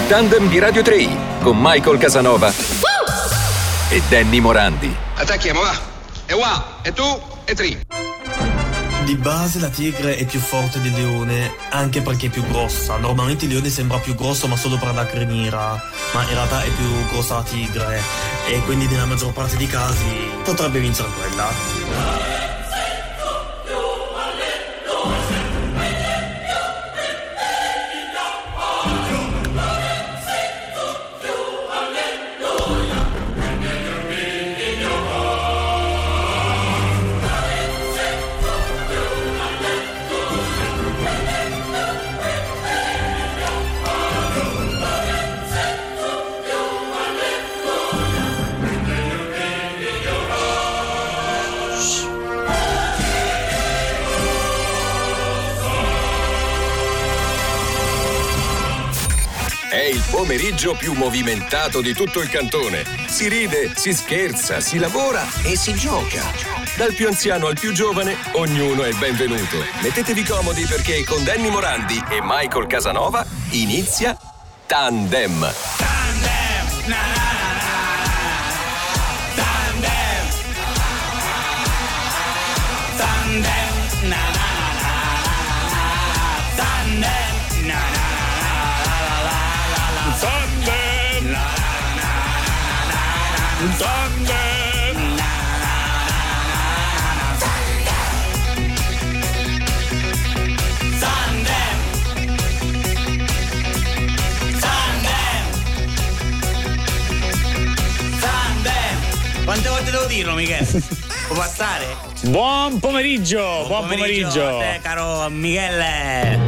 Il tandem di Radio 3 con Michael Casanova e Danny Morandi. Attacchiamo, va. E wow, e tu, e tri. Di base la tigre è più forte del leone, anche perché è più grossa. Normalmente il leone sembra più grosso ma solo per la criniera, ma in realtà è più grossa la tigre e quindi nella maggior parte dei casi potrebbe vincere quella. Pomeriggio più movimentato di tutto il cantone. Si ride, si scherza, si lavora e si gioca. Dal più anziano al più giovane, ognuno è benvenuto. Mettetevi comodi perché con Danny Morandi e Michael Casanova inizia Tandem. Quante volte devo dirlo, Michele? Può bastare? Buon pomeriggio, buon, a pomeriggio. te, caro Michele.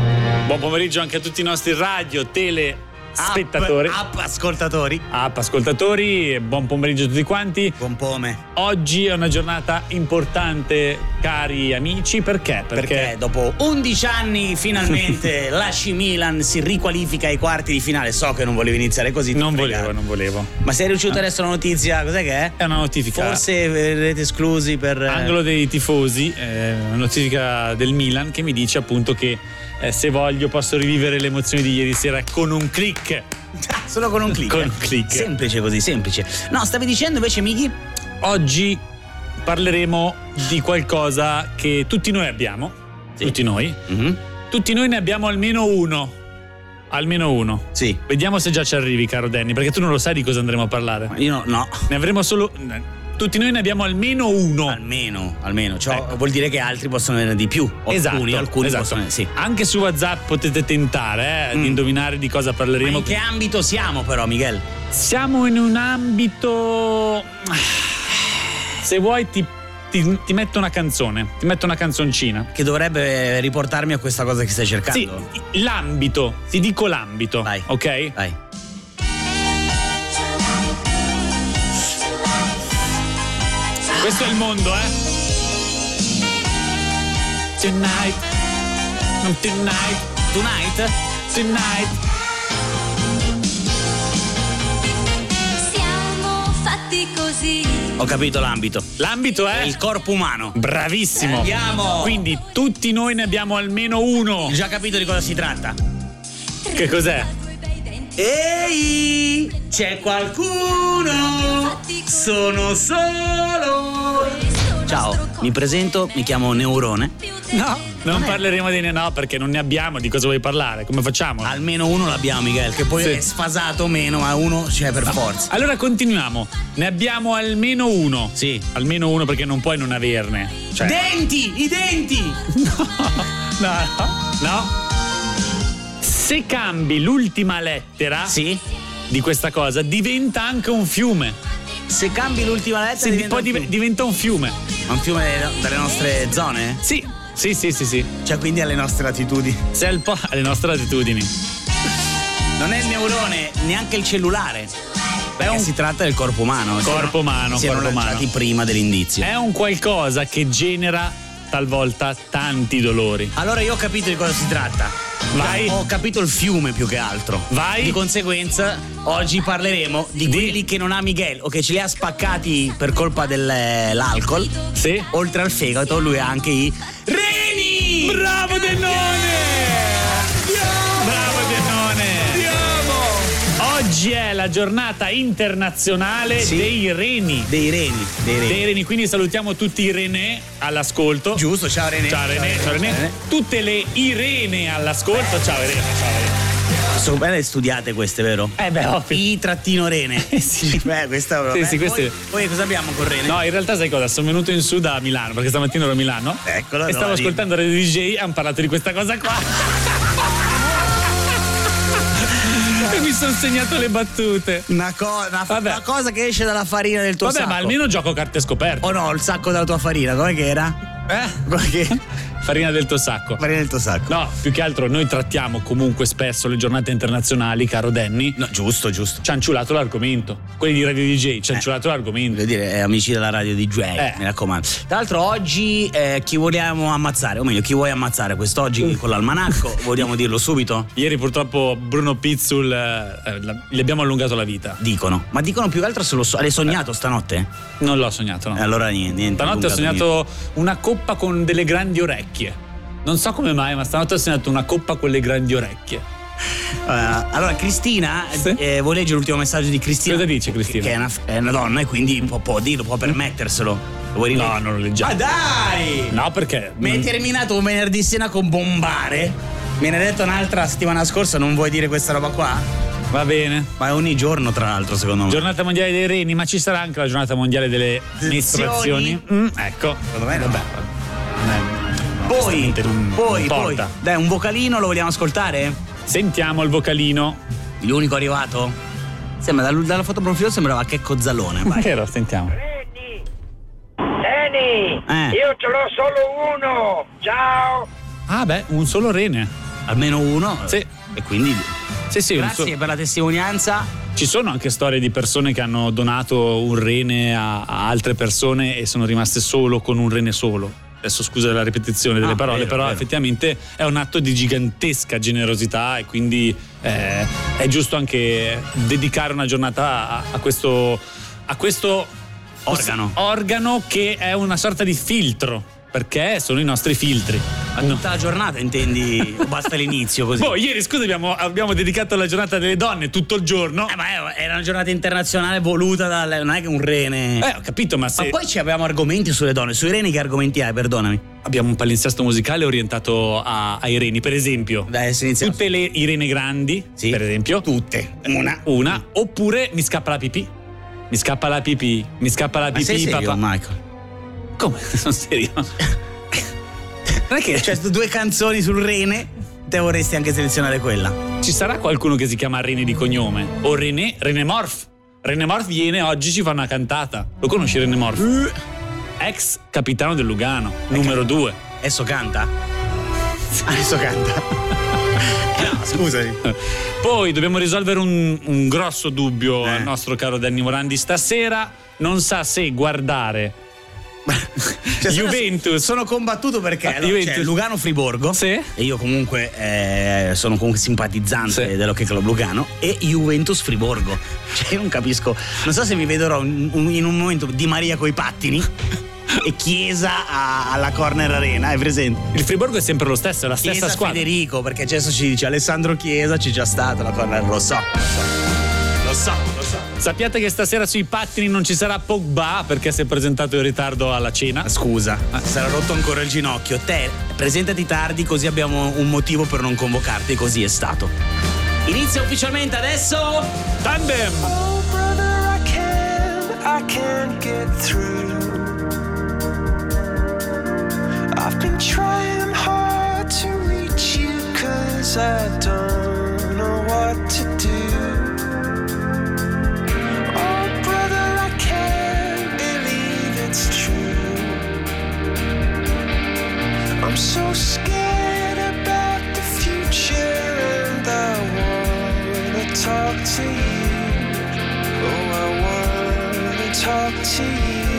Buon pomeriggio anche a tutti i nostri radio, tele, spettatori. App, ascoltatori. App ascoltatori, buon pomeriggio a tutti quanti. Buon pome. Oggi è una giornata importante, cari amici, perché? Perché dopo 11 anni finalmente l'AC Milan si riqualifica ai quarti di finale. So che non volevi iniziare così. non volevo, non volevo. Ma sei riuscito adesso la notizia? Cos'è che è? È una notifica. Forse verrete esclusi per. eh, Angolo dei tifosi, eh, una notifica del Milan che mi dice appunto che eh, se voglio posso rivivere le emozioni di ieri sera con un click. Solo con un click. Con un click. Semplice così, semplice. No, stavi dicendo invece, Miki? Oggi parleremo di qualcosa che tutti noi abbiamo. Tutti noi. Mhm. Tutti noi ne abbiamo almeno uno. Almeno uno. Sì. Vediamo se già ci arrivi, caro Danny, perché tu non lo sai di cosa andremo a parlare. Io no. no. Ne avremo solo. Tutti noi ne abbiamo almeno uno. Almeno, almeno. Cioè, Ecco. vuol dire che altri possono averne di più. Alcuni, esatto, alcuni esatto. possono. Sì. Anche su WhatsApp potete tentare eh, Mm. di indovinare di cosa Ma parleremo. in che ambito siamo, però, Miguel? Siamo in un ambito. Se vuoi, ti, ti- ti metto una canzone, ti metto una canzoncina. Che dovrebbe riportarmi a questa cosa che stai Sì, cercando. l'ambito, ti dico l'ambito. Vai. Ok? Dai. Questo è il mondo, eh? Tonight. Non tonight. Tonight? Tonight. Siamo fatti così. Ho capito l'ambito. L'ambito È è. il corpo umano. Bravissimo. Andiamo. Quindi tutti noi ne abbiamo almeno uno. Ho già capito di cosa si tratta. Che cos'è? Ehi, c'è qualcuno? Sono solo. Ciao, mi presento, mi chiamo Neurone. No, non parleremo di ne no perché non ne abbiamo. Di cosa vuoi parlare? Come facciamo? Almeno uno l'abbiamo, Miguel, che poi Sì. è sfasato o meno, ma uno c'è per forza. Allora continuiamo. Ne abbiamo almeno uno. Sì. Almeno uno perché non puoi non averne. Cioè. Denti, i denti! No, no, no. Se cambi l'ultima lettera Sì. di questa cosa, diventa anche un fiume. Se cambi l'ultima lettera Sì, diventa poi un fiume. diventa un fiume. Ma un fiume delle nostre zone? Sì, sì, sì, sì, sì. Cioè quindi alle nostre latitudini. Sei un po' alle nostre latitudini. Non è il neurone, neanche il cellulare. Perché un- si tratta del corpo umano. Corpo umano, Si corpo umano. prima dell'indizio. È un qualcosa che genera talvolta tanti dolori. Allora io ho capito di cosa si tratta. Vai. Ho capito il fiume più che altro. Vai. Di conseguenza, oggi parleremo di, quelli che non ha Miguel o che ce li ha spaccati per colpa dell'alcol. Sì? Oltre al fegato, lui ha anche i reni! Bravo Dennone! Oggi è la giornata internazionale Sì. dei reni. Dei reni. Dei reni. Dei reni, quindi salutiamo tutti i René all'ascolto. Giusto, ciao René. Ciao René, ciao René. Tutte le Irene all'ascolto. Ciao Irene, ciao Irene. Sono belle studiate queste, vero? Eh beh, ovvio. I trattino Rene. sì. Beh, questa Sì, sì, Beh, queste- poi, poi cosa abbiamo con Rene? No, in realtà sai cosa? Sono venuto in su da Milano, perché stamattina ero a Milano. Eccolo, E stavo ascoltando Radio DJ e hanno parlato di questa cosa qua. mi sono segnato le battute. Una, co- una, Vabbè. una cosa che esce dalla farina del tuo Vabbè, sacco. ma almeno gioco carte scoperte. O no, il sacco della tua farina, com'è che era? Eh? Che? Farina del tuo sacco. farina del tuo sacco. No, più che altro noi trattiamo comunque spesso le giornate internazionali, caro Danny. No, giusto, giusto. Ci hanno ciulato l'argomento. Quelli di Radio DJ ci hanno ciulato l'argomento. Voglio dire, eh, amici della radio di Jay, Eh. mi raccomando. Tra l'altro, oggi eh, chi vogliamo ammazzare? O meglio, chi vuoi ammazzare quest'oggi con l'almanacco? Vogliamo dirlo subito? Ieri purtroppo Bruno Pizzul eh, eh, la- gli abbiamo allungato la vita. Dicono. Ma dicono più che altro se lo so. L'hai sognato stanotte? Non l'ho sognato, no. Eh, allora niente. niente Stanotte ho sognato una coppa con delle grandi orecchie. Non so come mai, ma stanotte ho sognato una coppa con le grandi orecchie. Eh, allora, Cristina, Sì. eh, vuoi leggere l'ultimo messaggio di Cristina? Cosa dice Cristina? Che è una, è una donna e quindi può, può dirlo, può permetterselo. Lo vuoi No, rileggere? non lo leggiamo. Ma dai! No, perché? Mi hai terminato un venerdì sera con bombare? Me ne hai detto un'altra settimana scorsa, non vuoi dire questa roba qua? Va bene. Ma è ogni giorno, tra l'altro, secondo me. Giornata mondiale dei reni, ma ci sarà anche la giornata mondiale delle mestruazioni. Mm, ecco. Secondo me no. Vabbè. Poi, poi, poi. Dai, un vocalino lo vogliamo ascoltare? Sentiamo il vocalino. L'unico arrivato? Sembra, dal- dalla foto profilo sembrava Checco Zalone. Vai. Vero, sentiamo. Reni! Reni! Eh. Io ce l'ho solo uno! Ciao! Ah, beh, un solo rene. Almeno uno. Sì. E quindi. Sì, sì, Grazie so- per la testimonianza. Ci sono anche storie di persone che hanno donato un rene a, a altre persone e sono rimaste solo con un rene solo. Adesso scusa la ripetizione delle Ah, parole, vero, però vero. effettivamente è un atto di gigantesca generosità e quindi eh, è giusto anche dedicare una giornata a, a questo, a questo Organo. organo che è una sorta di filtro, perché sono i nostri filtri. Hanno- Tutta la giornata intendi? o basta l'inizio così? Boh, ieri scusa abbiamo, abbiamo dedicato la giornata delle donne tutto il giorno. Eh, ma era una giornata internazionale voluta dal. Non è che un rene. Eh, ho capito, ma se Ma poi ci abbiamo argomenti sulle donne. Sui reni che argomenti hai, perdonami? abbiamo un palinsesto musicale orientato a- ai reni, per esempio. Dai. Tutte le irene grandi, Sì. per esempio. Tutte. Una. Una. Oppure mi scappa la pipì. Mi scappa la pipì. Mi scappa la Ma sei pipì, serio, papà. Michael? Come? Sono serio? non è che Cioè, due canzoni sul rene, te vorresti anche selezionare quella. ci sarà qualcuno che si chiama Rene di cognome? O René? René Morph. René Morph viene oggi ci fa una cantata. Lo conosci René Morph? Uh. Ex capitano del Lugano, numero due. Adesso canta? Adesso canta. Eh no, scusami. Poi dobbiamo risolvere un, un grosso dubbio Eh. al nostro caro Danny Morandi stasera. Non sa se guardare Cioè, Juventus. Sono combattuto perché Ah, allora, Juventus. c'è Lugano Friborgo. Sì. E io comunque eh, sono comunque simpatizzante Sì. dell'Hockey Club Lugano e Juventus Friborgo. Cioè io non capisco, non so se mi vedrò in un, in un momento di Maria coi pattini e Chiesa a- alla Corner Arena, hai presente? Il Friburgo è sempre lo stesso, è la stessa Chiesa squadra. Federico, perché adesso ci dice Alessandro Chiesa, c'è già stato la Corner, lo so. Lo so, lo so. Sappiate che stasera sui pattini non ci sarà Pogba perché si è presentato in ritardo alla cena. Scusa, si sarà rotto ancora il ginocchio. Te, presentati tardi così abbiamo un motivo per non convocarti, così è stato. Inizia ufficialmente adesso. Tandem! Oh, brother, I can't, I can't get through. I've been trying hard to reach you, cause I don't know what to do. Talk to you. Oh, I wanna talk to. You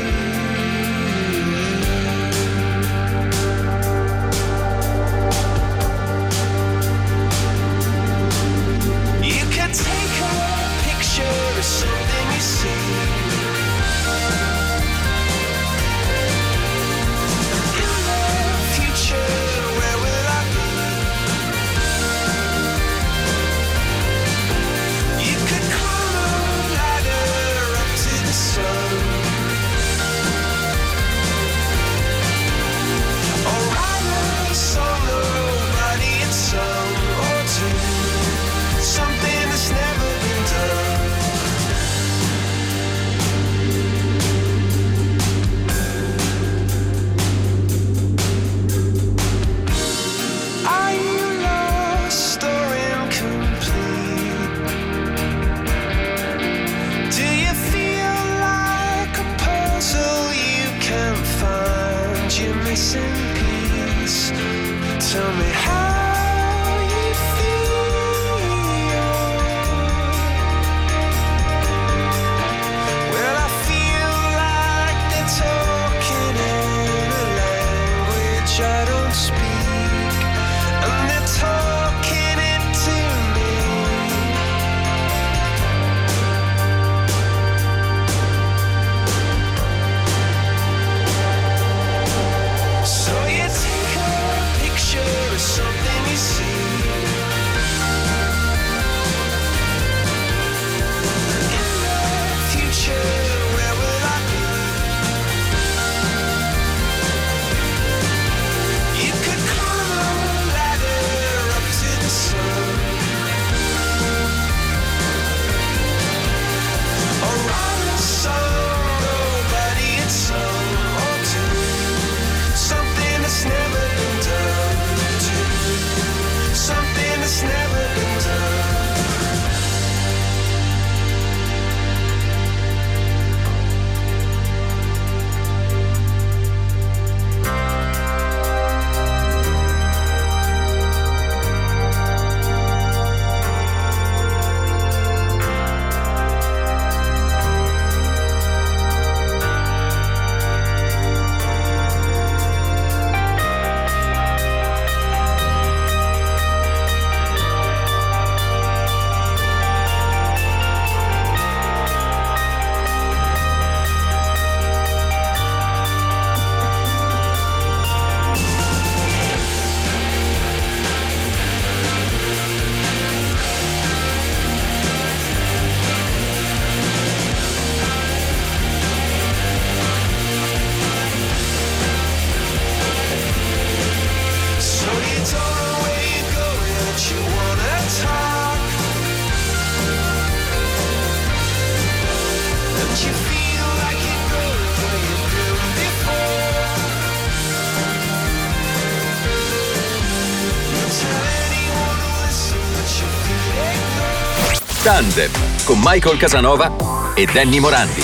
con Michael Casanova e Danny Morandi.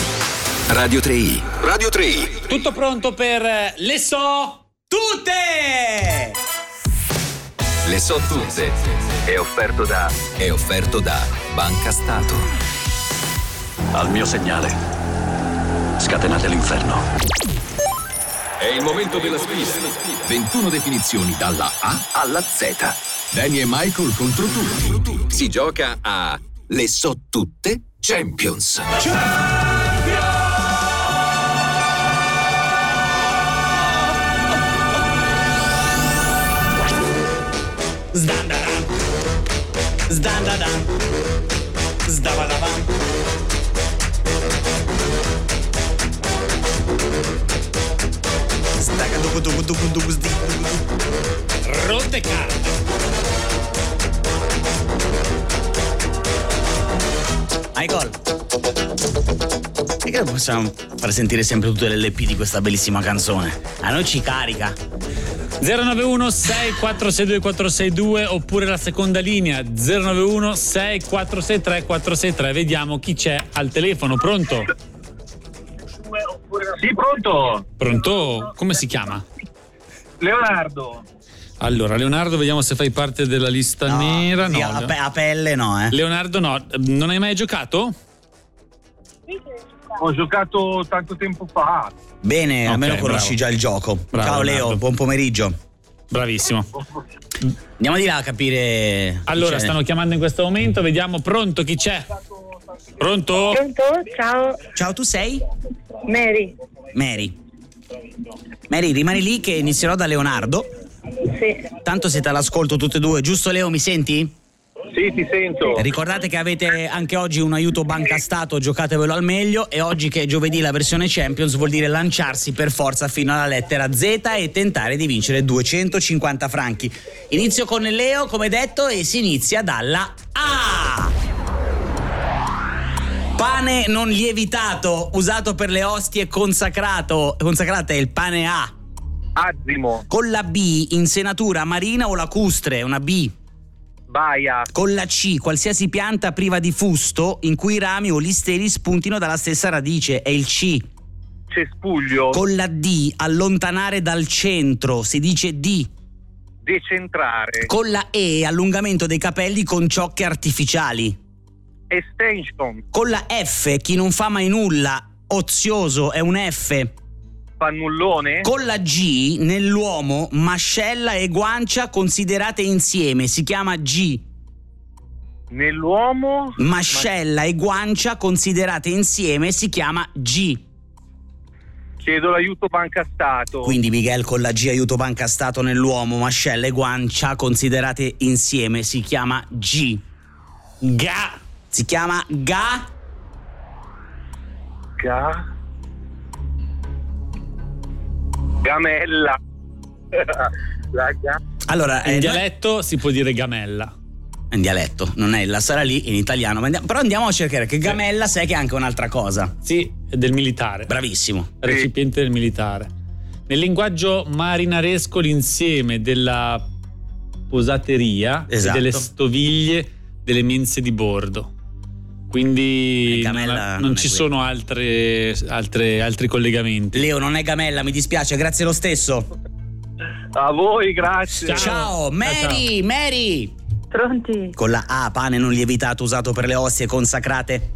Radio 3i. Radio 3i. Tutto pronto per eh, le so Tutte! Le so tutte. È offerto da. È offerto da Banca Stato. Al mio segnale. Scatenate l'inferno. È il momento della sfida. 21 definizioni dalla A alla Z. Danny e Michael contro tutti. Si gioca a Le so tutte Champions. Zdandadan. Zdandadan. Zdavadavan. Zdagaduguduguduguduguzdì. rotte carte. Michael. E che non possiamo far sentire sempre tutte le LP di questa bellissima canzone? A noi ci carica. 091 6462 462 oppure la seconda linea 091 6463 463 vediamo chi c'è al telefono pronto Sì, pronto? pronto come si chiama Leonardo. Allora Leonardo vediamo se fai parte della lista nera no a, pe- a pelle no, eh. Leonardo no non hai mai giocato? Ho giocato tanto tempo fa. Bene, Ok, almeno conosci bravo. già il gioco. Bravo, Ciao Leo, Leonardo. buon pomeriggio. bravissimo Andiamo di là a capire. allora c'è. stanno chiamando in questo momento vediamo pronto chi c'è pronto? Pronto? Ciao, Ciao, tu sei? Mary. Mary. Mary, rimani lì che inizierò da Leonardo. Sì, Tanto siete all'ascolto tutte e due, giusto Leo? Mi senti? Sì, ti sento. Ricordate che avete anche oggi un aiuto banca stato, giocatevelo al meglio e oggi che è giovedì la versione Champions vuol dire lanciarsi per forza fino alla lettera Z e tentare di vincere 250 franchi. Inizio con Leo, come detto, e si inizia dalla A. Pane non lievitato, usato per le ostie consacrato, consacrate è il pane A. Azimo, Con la B, insenatura marina o lacustre, una B. Baia, Con la C, qualsiasi pianta priva di fusto in cui i rami o gli steli spuntino dalla stessa radice, è il C. Cespuglio, Con la D, allontanare dal centro, si dice D. Decentrare, Con la E, allungamento dei capelli con ciocche artificiali. Extension, Con la F, chi non fa mai nulla, ozioso, è un F. Fannullone, Con la G, nell'uomo, mascella e guancia considerate insieme, si chiama G. Nell'uomo, Mascella e guancia considerate insieme si chiama G. chiedo l'aiuto Banca Stato. Quindi Miguel con la G aiuto banca stato nell'uomo, mascella e guancia considerate insieme si chiama G. Ga Si chiama Ga. Ga... Gamella. La ga... Allora, in eh, dialetto si può dire gamella in dialetto, non è la sarà lì in italiano, ma andiamo- però andiamo a cercare che gamella sai che è anche un'altra cosa. sì è del militare Bravissimo. recipiente del militare. Nel linguaggio marinaresco l'insieme della posateria Esatto. e delle stoviglie delle mense di bordo. Quindi Eh, Gamella non, non ci quello. sono altre, altre- altri collegamenti. Leo non è gamella, mi dispiace, grazie lo stesso. A voi, grazie. Ciao. Ciao, Mary, Mary. pronti? Con la A, pane non lievitato usato per le ostie consacrate.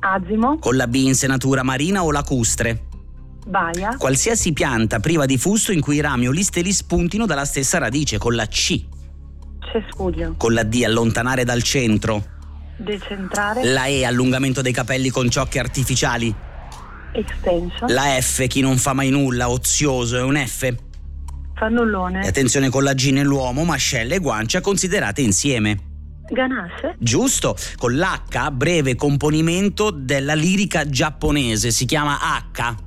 Azimo, Con la B, insenatura marina o lacustre. Baia, Qualsiasi pianta priva di fusto in cui i rami o gli steli spuntino dalla stessa radice. Con la C. Cespuglio, Con la D, allontanare dal centro. Decentrare, La E, allungamento dei capelli con ciocche artificiali. Extension, La F, chi non fa mai nulla, ozioso, è un F. E Fannullone, attenzione con la G nell'uomo, mascella e guancia considerate insieme. Ganasse, Giusto? Con l'H, breve componimento della lirica giapponese, si chiama H.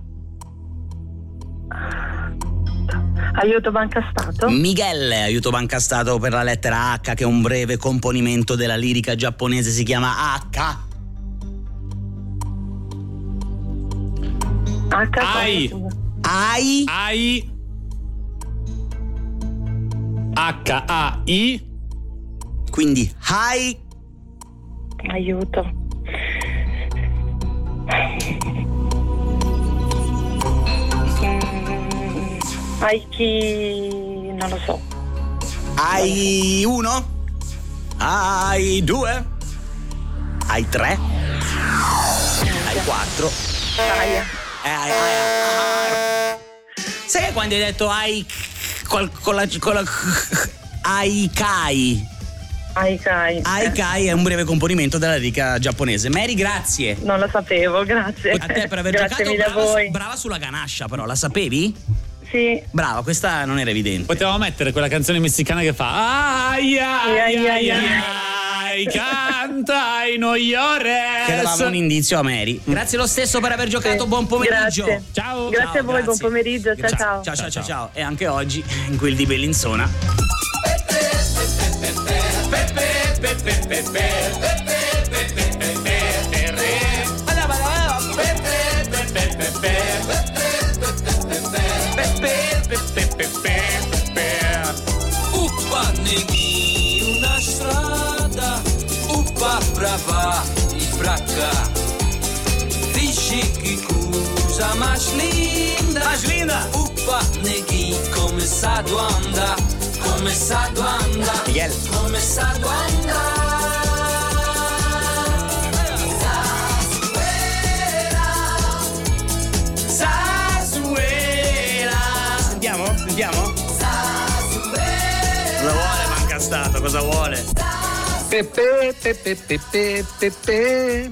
aiuto Banca Stato, Miguel, aiuto banca stato per la lettera H, che è un breve componimento della lirica giapponese, si chiama H. H Ai. Ai. Ai. H-A-I. Quindi hai. Aiuto. Hai chi... non lo so. Hai uno? Hai due? Hai tre? Hai quattro? Aia. Eh, hai, hai, hai. Sai che quando hai detto hai col- con la, con la Aikai? Aikai. Aikai è un breve componimento della riga giapponese. Mary, grazie. Non lo sapevo, grazie. A te per aver grazie giocato mille a brava, voi. brava sulla ganascia, però la sapevi? Sì. Brava, questa non era evidente. Potevamo mettere quella canzone messicana che fa Ai ai ai ai ai cantai no llores. Che davamo un indizio a Mary. Grazie lo stesso per aver giocato. Buon pomeriggio. Grazie. Ciao. Grazie a voi, buon pomeriggio. Ciao ciao. Ciao, ciao, ciao, ciao. E anche oggi, in quel di Bellinzona. Uppa neghi una strada, uppa brava i fracca. Dici che cosa mais linda, mais linda. Uppa neghi come sa anda, come sa anda, Miguel. come sa anda. Cosa vuole? Pepe, pepe, pepe, pepe.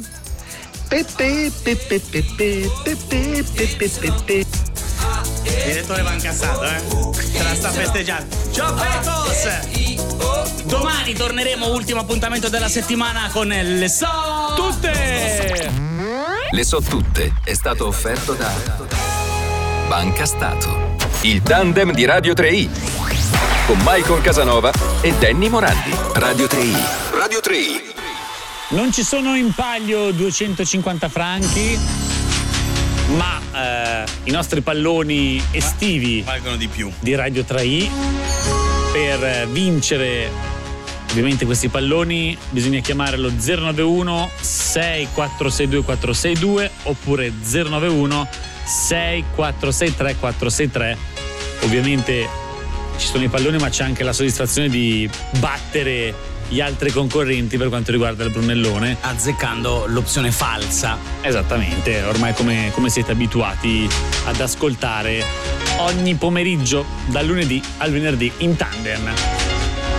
Pepe, pepe, pepe, pepe, pepe, pepe. Direttore manca stato, eh? Se la sta festeggiando. Ciao Pecos! Domani torneremo, ultimo appuntamento della settimana con le so tutte! Le so tutte è stato offerto da Banca Stato. Il tandem di Radio 3i con Michael Casanova e Danny Morandi. Radio 3i. Radio 3i. Non ci sono in palio 250 franchi, ma eh, i nostri palloni estivi valgono di più. di Radio 3i per eh, vincere ovviamente questi palloni bisogna chiamare lo 091 6462 462 oppure 091 6463 463 ovviamente ci sono i palloni ma c'è anche la soddisfazione di battere gli altri concorrenti per quanto riguarda il Brunellone Azzeccando l'opzione falsa. Esattamente, ormai come, come siete abituati ad ascoltare ogni pomeriggio dal lunedì al venerdì in tandem.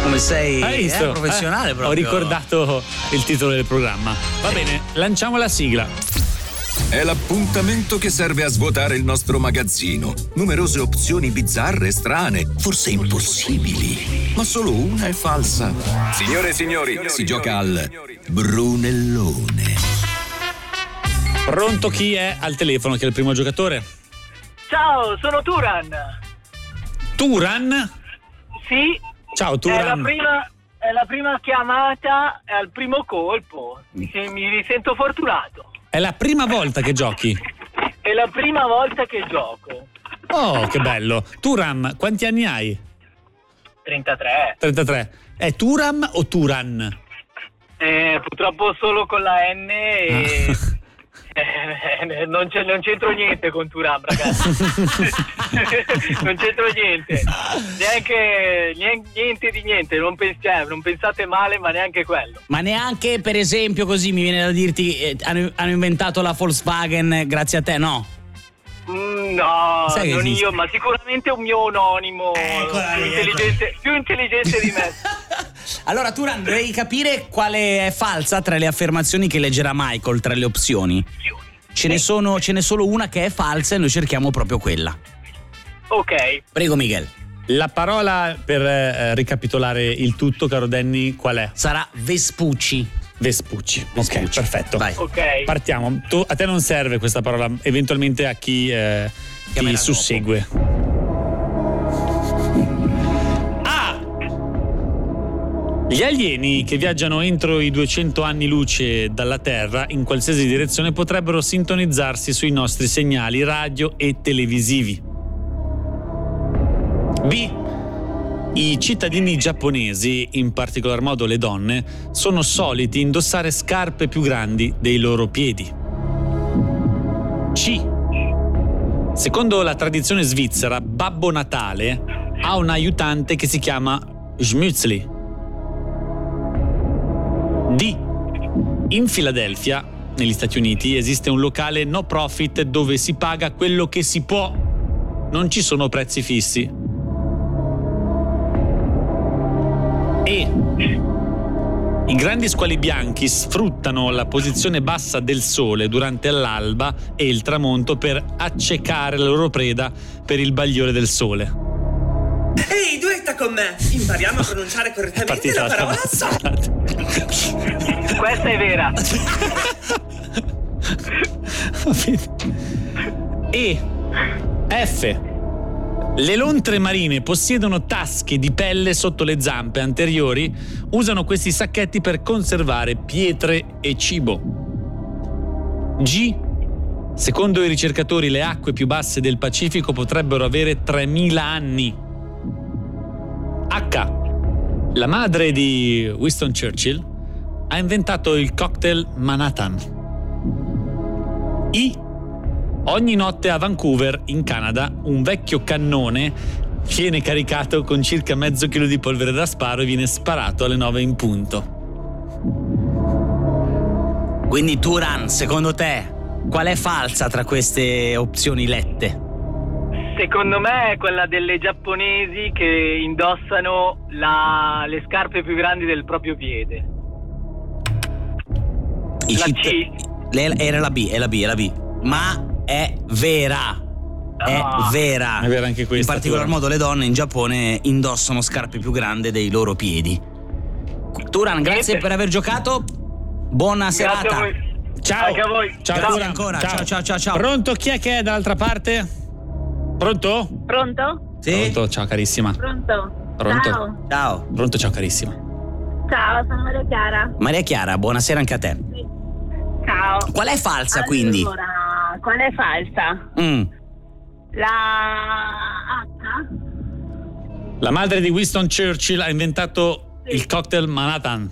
Come sei Hai visto? eh, professionale Eh, proprio. Ho ricordato il titolo del programma. Va bene, lanciamo la sigla. È l'appuntamento che serve a svuotare il nostro magazzino. Numerose opzioni bizzarre, strane, forse impossibili. Ma solo una è falsa. Signore e signori, si gioca al Brunellone. Pronto chi è al telefono che è il primo giocatore? Ciao, sono Turan. Turan? Sì, Ciao è la, Turan. prima, è la prima chiamata è al primo colpo. Mi, mi sento fortunato. È la prima volta che giochi. È la prima volta che gioco. Oh, che bello. Turam, quanti anni hai? 33. 33. È Turam o Turan? Eh, purtroppo solo con la N e... eh, non, c'è- non c'entro niente con Turan, ragazzi. non c'entro niente. Neanche nien- niente di niente. Non, pens- cioè, non pensate male, ma neanche quello. Ma neanche, per esempio, così mi viene da dirti, eh, hanno, hanno inventato la Volkswagen grazie a te, no? Mm, No, Sai non io, ma sicuramente un mio ononimo Eccola più, lì, intelligente, più intelligente di me. Allora, Turan, devi capire quale è falsa tra le affermazioni che leggerà Michael, tra le opzioni. Ce ne, sono, ce n'è solo una che è falsa e noi cerchiamo proprio quella. Ok, Prego, Miguel. La parola per eh, ricapitolare il tutto, caro Danny, qual è? Sarà Vespucci. Vespucci. Ok, perfetto. Vai. ok. Partiamo. Tu- a te non serve questa parola, eventualmente a chi eh, ti Chiamerà Gli alieni che viaggiano entro i 200 anni luce dalla Terra in qualsiasi direzione potrebbero sintonizzarsi sui nostri segnali radio e televisivi. B. I cittadini giapponesi, in particolar modo le donne, sono soliti indossare scarpe più grandi dei loro piedi. C. Secondo la tradizione svizzera, Babbo Natale ha un aiutante che si chiama Schmutzli. D. In Filadelfia, negli Stati Uniti, esiste un locale no profit dove si paga quello che si può. Non ci sono prezzi fissi. E. I grandi squali bianchi sfruttano la posizione bassa del sole durante l'alba e il tramonto per accecare la loro preda per il bagliore del sole. Con me! Impariamo a pronunciare correttamente la parola so! Questa è vera. E F. Le lontre marine possiedono tasche di pelle sotto le zampe anteriori, usano questi sacchetti per conservare pietre e cibo. G. Secondo i ricercatori le acque più basse del Pacifico potrebbero avere 3000 anni. H. La madre di Winston Churchill ha inventato il cocktail Manhattan. I. Ogni notte a Vancouver, in Canada, un vecchio cannone viene caricato con circa mezzo chilo di polvere da sparo e viene sparato alle 9 in punto. Quindi Turan, secondo te, qual è falsa tra queste opzioni lette? Secondo me è quella delle giapponesi che indossano la- le scarpe più grandi del proprio piede. I La citt- C? Le- era la B, è la B, è la B. Ma è vera. È Ah. vera. È vera anche questa, In particolar modo le donne in Giappone indossano scarpe più grandi dei loro piedi. Turan, grazie per aver giocato. Buona Grazie serata. a voi. Ciao. Anche a voi. Ciao, Grazie Turan. ancora. Ciao, ciao, ciao, ciao. Pronto? Chi è che è dall'altra parte? Pronto? Pronto? Sì? Pronto, ciao carissima. Pronto? Pronto? Ciao. Ciao. Pronto, ciao carissima. Ciao, sono Maria Chiara. Maria Chiara, buonasera anche a te. Ciao. Qual è falsa quindi? Allora, qual è falsa? Mm. La H? La madre di Winston Churchill ha inventato il cocktail Manhattan.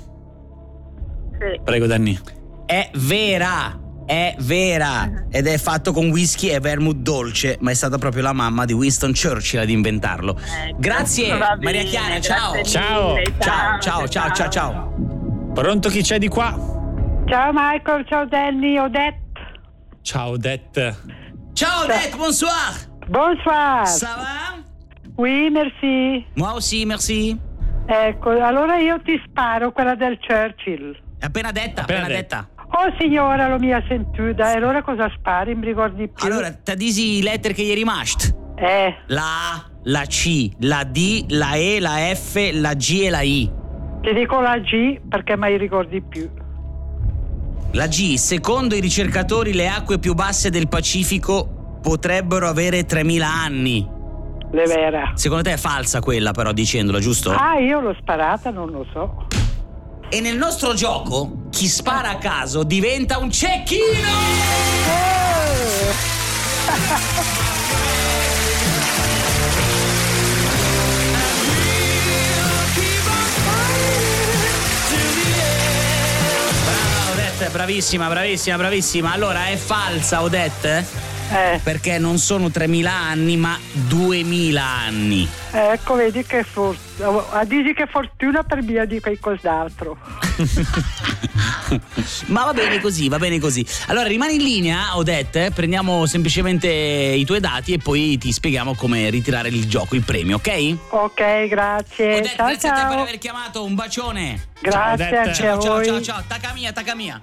Sì. Prego, Danny. È vera. È vera ed è fatto con whisky e vermouth dolce, ma è stata proprio la mamma di Winston Churchill ad inventarlo. Grazie Va bene, Maria Chiara, ciao. grazie Ciao. Ciao, ciao, ciao, ciao, ciao. Pronto, chi c'è di qua? Ciao Michael, ciao Danny, Odette. Ciao, Odette. Ciao Odette, bonsoir. Bonsoir. Ça va? Oui, merci. Moi aussi, merci. Ecco, allora io ti sparo quella del Churchill. È appena detta, appena, detta. Oh signora, lo mia sentuda. E allora cosa spari? Mi ricordi più? Allora, ti disi letter che gli è rimasto. Eh, La A, la C, la D, la E, la F, la G e la I. ti dico la G perché mai ricordi più. La G, secondo i ricercatori, le acque più basse del Pacifico potrebbero avere 3000 anni. Le vera. Secondo te è falsa quella, però, dicendola, giusto? Ah, io l'ho sparata, non lo so. E nel nostro gioco, chi spara a caso diventa un cecchino! Odette, bravissima, bravissima, bravissima. Allora, è falsa Odette? Eh, Perché non sono 3000 anni, ma 2000 anni. ecco, vedi che fortuna. Dici che fortuna per via di qualcos'altro. Ma va bene così, va bene così. Allora rimani in linea, Odette, prendiamo semplicemente i tuoi dati e poi ti spieghiamo come ritirare il gioco, il premio, ok? Ok, grazie. Odette, ciao grazie a te per ciao. aver chiamato, un bacione. Grazie Odette. anche a Ciao, ciao, voi. ciao, ciao, tacca mia, tacca mia.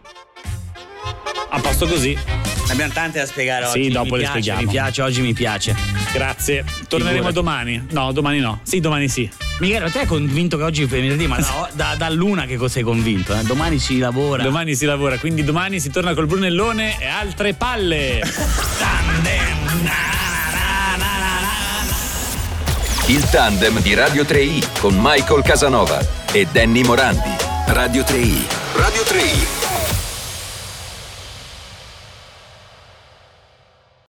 A posto così. Ne abbiamo tante da spiegare Sì, oggi. dopo mi le piace, spieghiamo. Mi piace, oggi mi piace. Grazie. Torneremo Figurati. domani. No, domani no. Sì, domani sì. Michele, te hai convinto che oggi è venerdì, ma da, da, da luna che cosa sei convinto? eh? Domani si lavora. Domani si lavora, quindi domani si torna col Brunellone e altre palle. Il tandem di Radio 3i con Michael Casanova. e Danny Morandi. Radio 3i. Radio 3i.